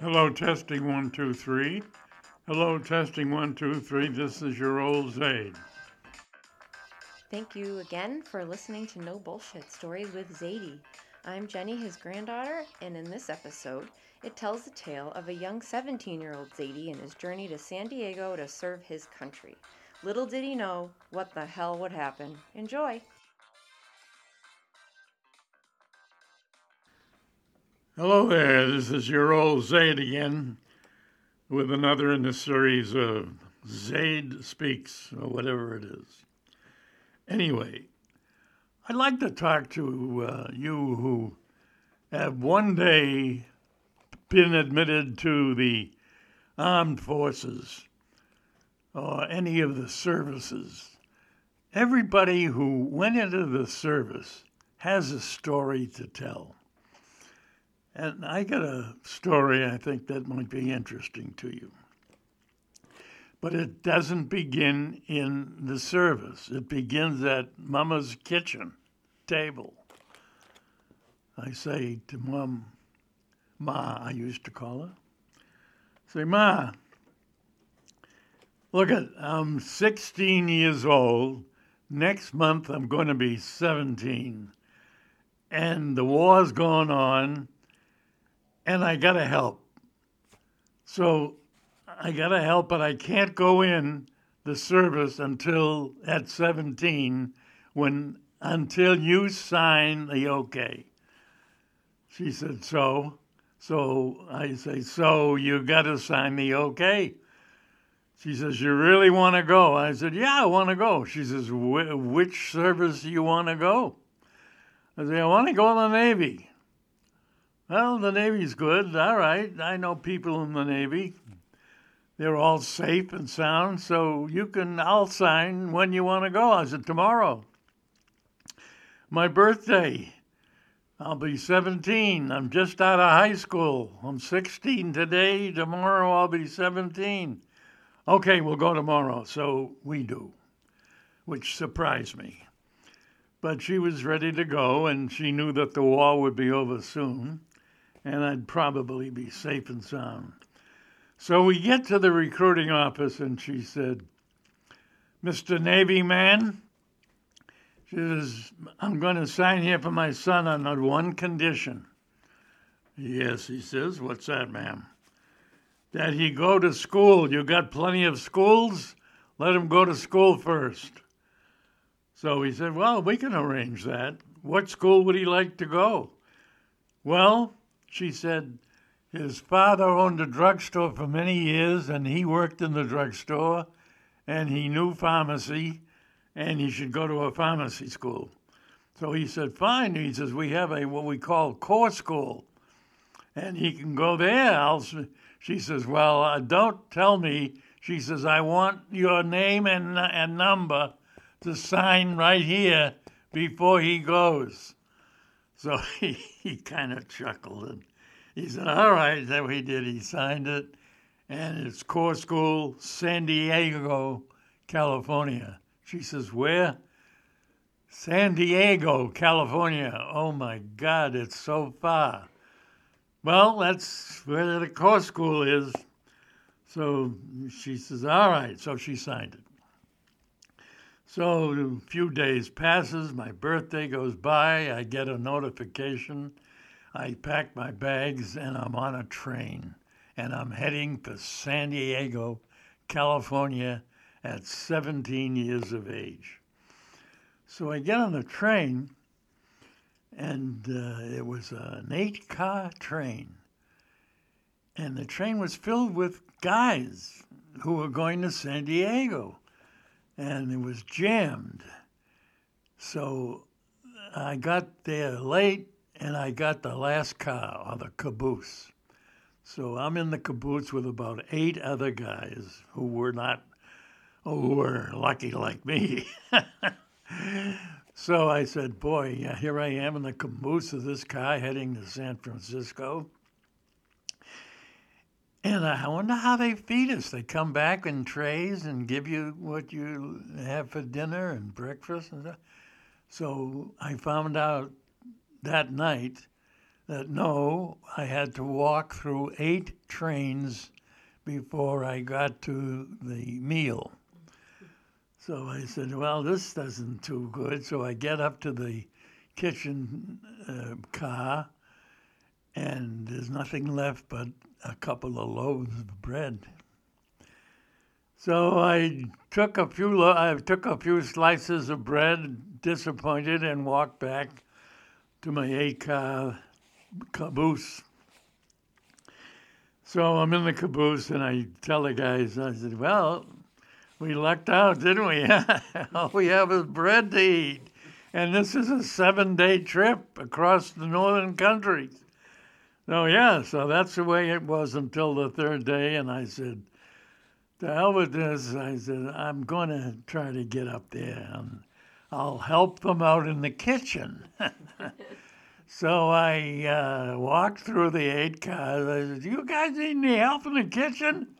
Hello, testing one, two, three. Hello, testing one, two, three. This is your old Zaid. Thank you again for listening to No Bullshit Stories with Zadie. I'm Jenny, his granddaughter, and in this episode, it tells the tale of a young 17 year old Zadie and his journey to San Diego to serve his country. Little did he know what the hell would happen. Enjoy! Hello there, this is your old Zaid again with another in the series of Zaid Speaks, or whatever it is. Anyway, I'd like to talk to uh, you who have one day been admitted to the armed forces or any of the services. Everybody who went into the service has a story to tell. And I got a story I think that might be interesting to you. But it doesn't begin in the service, it begins at Mama's kitchen table. I say to Mom, Ma, I used to call her, say, Ma, look at, I'm 16 years old. Next month I'm going to be 17. And the war's going on, and I got to help. So I got to help, but I can't go in the service until at 17 when until you sign the okay. She said, so? So I say, so you got to sign the okay. She says, you really want to go? I said, yeah, I want to go. She says, which service do you want to go? I say, I want to go in the Navy. Well, the Navy's good. All right. I know people in the Navy they're all safe and sound, so you can, I'll sign when you want to go. I said, tomorrow. My birthday, I'll be 17. I'm just out of high school. I'm 16 today. Tomorrow I'll be 17. Okay, we'll go tomorrow. So we do, which surprised me. But she was ready to go, and she knew that the war would be over soon, and I'd probably be safe and sound. So we get to the recruiting office, and she said, Mr. Navy man, she says, I'm going to sign here for my son on one condition. Yes, he says, what's that, ma'am? That he go to school. You got plenty of schools? Let him go to school first. So he said, Well, we can arrange that. What school would he like to go? Well, she said, his father owned a drugstore for many years, and he worked in the drugstore, and he knew pharmacy, and he should go to a pharmacy school. So he said, "Fine." He says, "We have a what we call Corps school, and he can go there." I'll, she says, "Well, uh, don't tell me." She says, "I want your name and and number to sign right here before he goes." So he, he kind of chuckled and he said, All right. That he did. He signed it. And it's Corps school, San Diego, California. She says, Where? San Diego, California. Oh my God, it's so far. Well, that's where the Corps school is. So she says, All right. So she signed it. So a few days passes, my birthday goes by, I get a notification I pack my bags and I'm on a train and I'm heading for San Diego, California at 17 years of age. So I get on the train and uh, it was an eight car train. And the train was filled with guys who were going to San Diego. And it was jammed. So I got there late and I got the last car or the caboose. So I'm in the caboose with about eight other guys who were not, who were lucky like me. so I said, Boy, here I am in the caboose of this car heading to San Francisco. And I wonder how they feed us. They come back in trays and give you what you have for dinner and breakfast and stuff. So I found out that night that no, I had to walk through eight trains before I got to the meal. So I said, well, this doesn't too good. So I get up to the kitchen uh, car, and there's nothing left but a couple of loaves of bread. So I took a few lo- I took a few slices of bread, disappointed, and walked back to my eight car caboose. So I'm in the caboose and I tell the guys, I said, Well, we lucked out, didn't we? All we have is bread to eat. And this is a seven day trip across the northern countries. So, yeah, so that's the way it was until the third day. And I said, To hell with this. I said, I'm going to try to get up there and I'll help them out in the kitchen. So I uh, walked through the eight cars. I said, "Do you guys need any help in the kitchen?"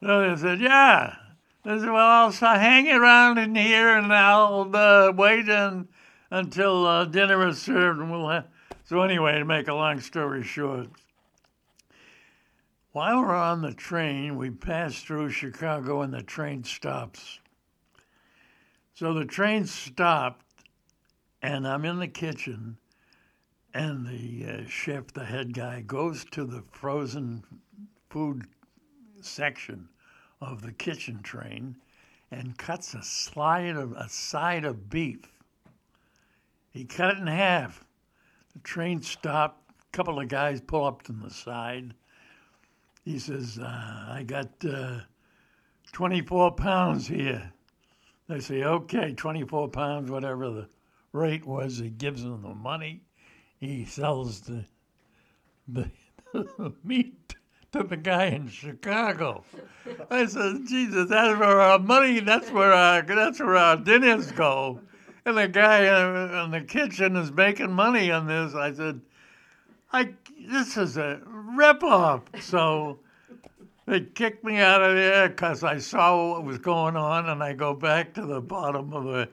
So they said, "Yeah." I said, "Well, I'll hang around in here and I'll uh, wait until uh, dinner is served, and we'll." Have... So anyway, to make a long story short, while we're on the train, we pass through Chicago, and the train stops. So the train stopped, and I'm in the kitchen and the uh, chef, the head guy, goes to the frozen food section of the kitchen train and cuts a slide of a side of beef. He cut it in half. The train stopped. A couple of guys pull up to the side. He says, uh, "I got uh, 24 pounds here." They say, "Okay, 24 pounds, whatever the rate was." He gives them the money he sells the the meat to the guy in Chicago. I said, Jesus, that's where our money, that's where our, that's where our dinners go. And the guy in the kitchen is making money on this. I said, I, this is a ripoff. So they kicked me out of there because I saw what was going on, and I go back to the bottom of the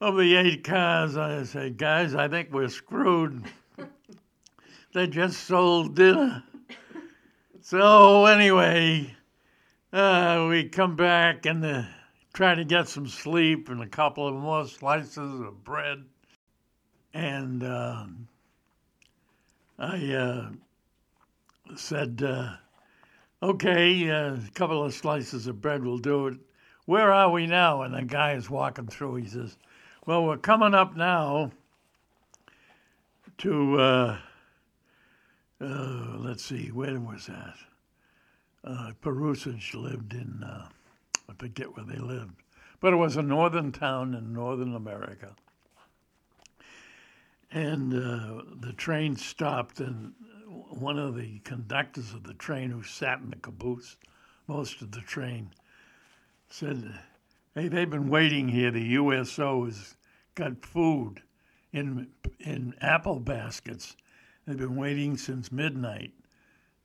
of the eight cars, I say, guys, I think we're screwed. they just sold dinner. So anyway, uh, we come back and uh, try to get some sleep and a couple of more slices of bread. And uh, I uh, said, uh, okay, uh, a couple of slices of bread will do it. Where are we now? And the guy is walking through. He says, well, we're coming up now to, uh, uh, let's see, where was that? Uh, Perusage lived in, I forget where they lived, but it was a northern town in northern America. And uh, the train stopped, and one of the conductors of the train, who sat in the caboose most of the train, said, Hey, they've been waiting here. The USO has got food in in apple baskets. They've been waiting since midnight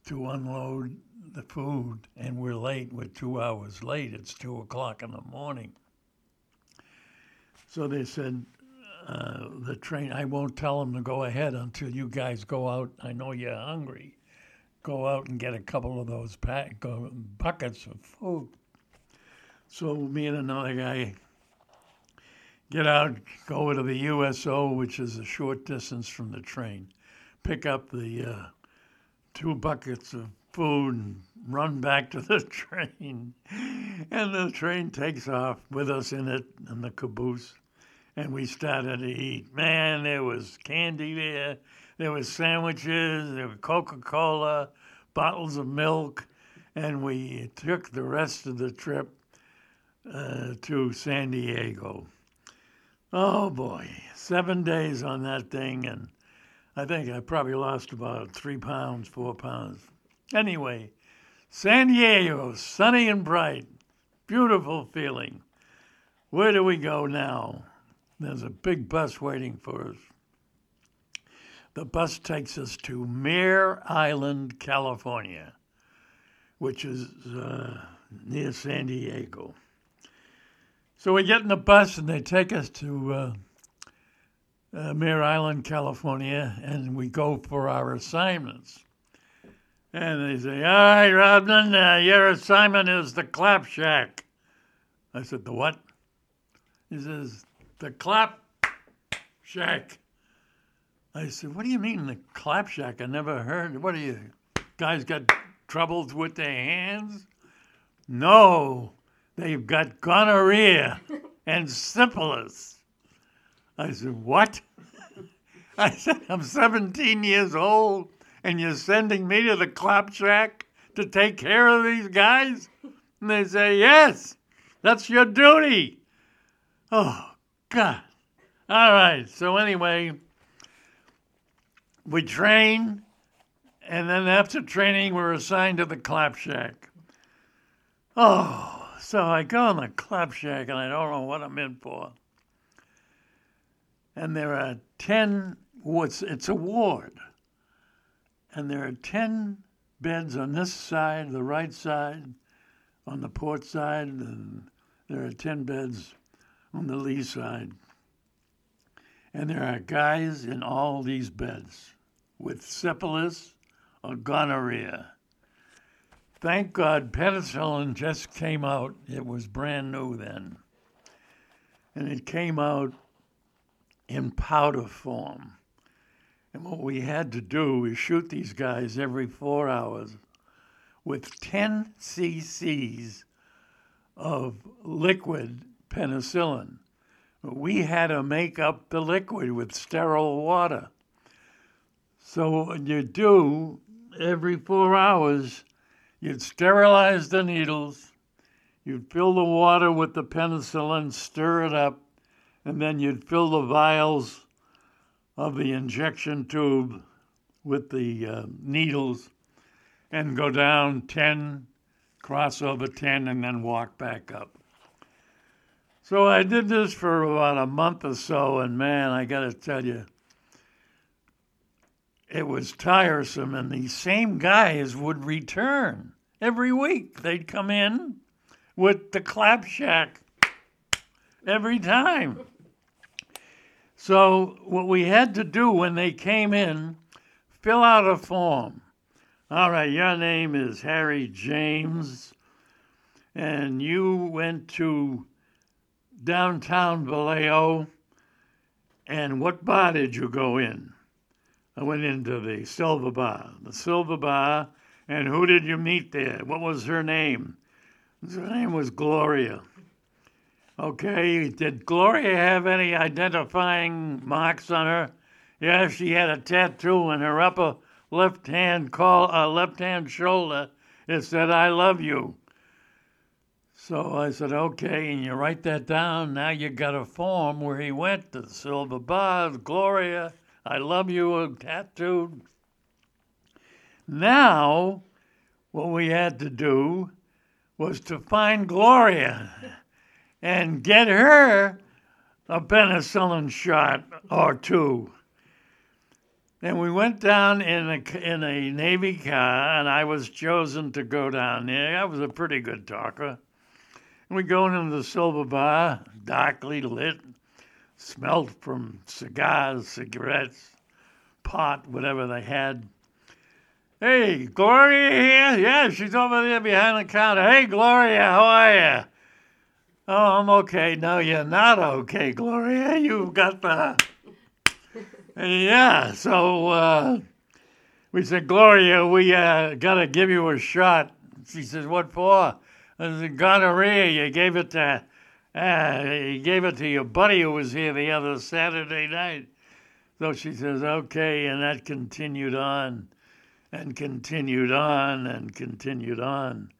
to unload the food, and we're late. We're two hours late. It's two o'clock in the morning. So they said, uh, the train, I won't tell them to go ahead until you guys go out. I know you're hungry. Go out and get a couple of those pack, uh, buckets of food. So me and another guy get out, go to the USO, which is a short distance from the train, pick up the uh, two buckets of food and run back to the train. And the train takes off with us in it in the caboose. And we started to eat. Man, there was candy there. There was sandwiches. There was Coca-Cola, bottles of milk. And we took the rest of the trip uh, to San Diego. Oh boy, seven days on that thing, and I think I probably lost about three pounds, four pounds. Anyway, San Diego, sunny and bright, beautiful feeling. Where do we go now? There's a big bus waiting for us. The bus takes us to Mare Island, California, which is uh, near San Diego. So we get in the bus and they take us to uh, uh, Mare Island, California, and we go for our assignments. And they say, All right, Rodman, uh, your assignment is the clap shack. I said, The what? He says, The clap shack. I said, What do you mean, the clap shack? I never heard. What are you, guys got troubles with their hands? No, they've got gonorrhea and syphilis. I said, What? I said, I'm 17 years old and you're sending me to the clap shack to take care of these guys? And they say, Yes, that's your duty. Oh, God. All right. So, anyway, we train, and then after training, we're assigned to the clap shack. Oh, so I go in the clap shack and I don't know what I'm in for. And there are 10, it's, it's a ward and there are 10 beds on this side, the right side, on the port side, and there are 10 beds on the lee side. And there are guys in all these beds with syphilis or gonorrhea. Thank God penicillin just came out. It was brand new then. And it came out in powder form. And what we had to do is shoot these guys every four hours with 10 cc's of liquid penicillin. We had to make up the liquid with sterile water. So what you do every four hours, you'd sterilize the needles, you'd fill the water with the penicillin, stir it up, and then you'd fill the vials of the injection tube with the uh, needles and go down 10, cross over 10, and then walk back up. So I did this for about a month or so, and man, I got to tell you, it was tiresome, and these same guys would return every week. They'd come in with the clap shack every time. So, what we had to do when they came in, fill out a form. All right, your name is Harry James, and you went to downtown Vallejo. And what bar did you go in? I went into the Silver Bar. The Silver Bar, and who did you meet there? What was her name? Her name was Gloria. Okay, did Gloria have any identifying marks on her? Yes, she had a tattoo in her upper left hand call uh, left hand shoulder. It said "I love you." So I said, "Okay," and you write that down. Now you got a form where he went to the Silver Bars, Gloria. I love you, tattooed. Now, what we had to do was to find Gloria and get her a penicillin shot or two. And we went down in a, in a Navy car, and I was chosen to go down there. I was a pretty good talker. And we go into the silver bar, darkly lit, smelled from cigars, cigarettes, pot, whatever they had. Hey, Gloria here? Yeah, she's over there behind the counter. Hey, Gloria, how are you? Oh, I'm okay. No, you're not okay, Gloria. You've got the. yeah, so uh, we said, Gloria, we uh, got to give you a shot. She says, What for? I said, Gonorrhea. You gave it to. Uh, you gave it to your buddy who was here the other Saturday night. So she says, okay, and that continued on and continued on and continued on.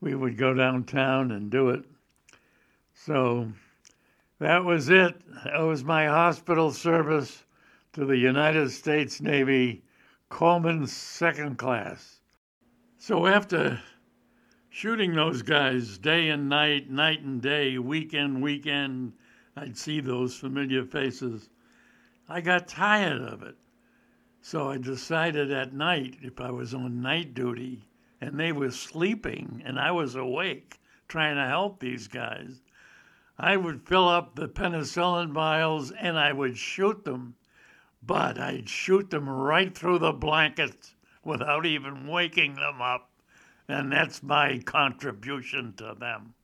We would go downtown and do it. So that was it. That was my hospital service to the United States Navy Corpsman Second Class. So after shooting those guys day and night, night and day, weekend, weekend, I'd see those familiar faces. I got tired of it. So I decided at night, if I was on night duty and they were sleeping and I was awake trying to help these guys, I would fill up the penicillin vials and I would shoot them, but I'd shoot them right through the blankets without even waking them up. And that's my contribution to them.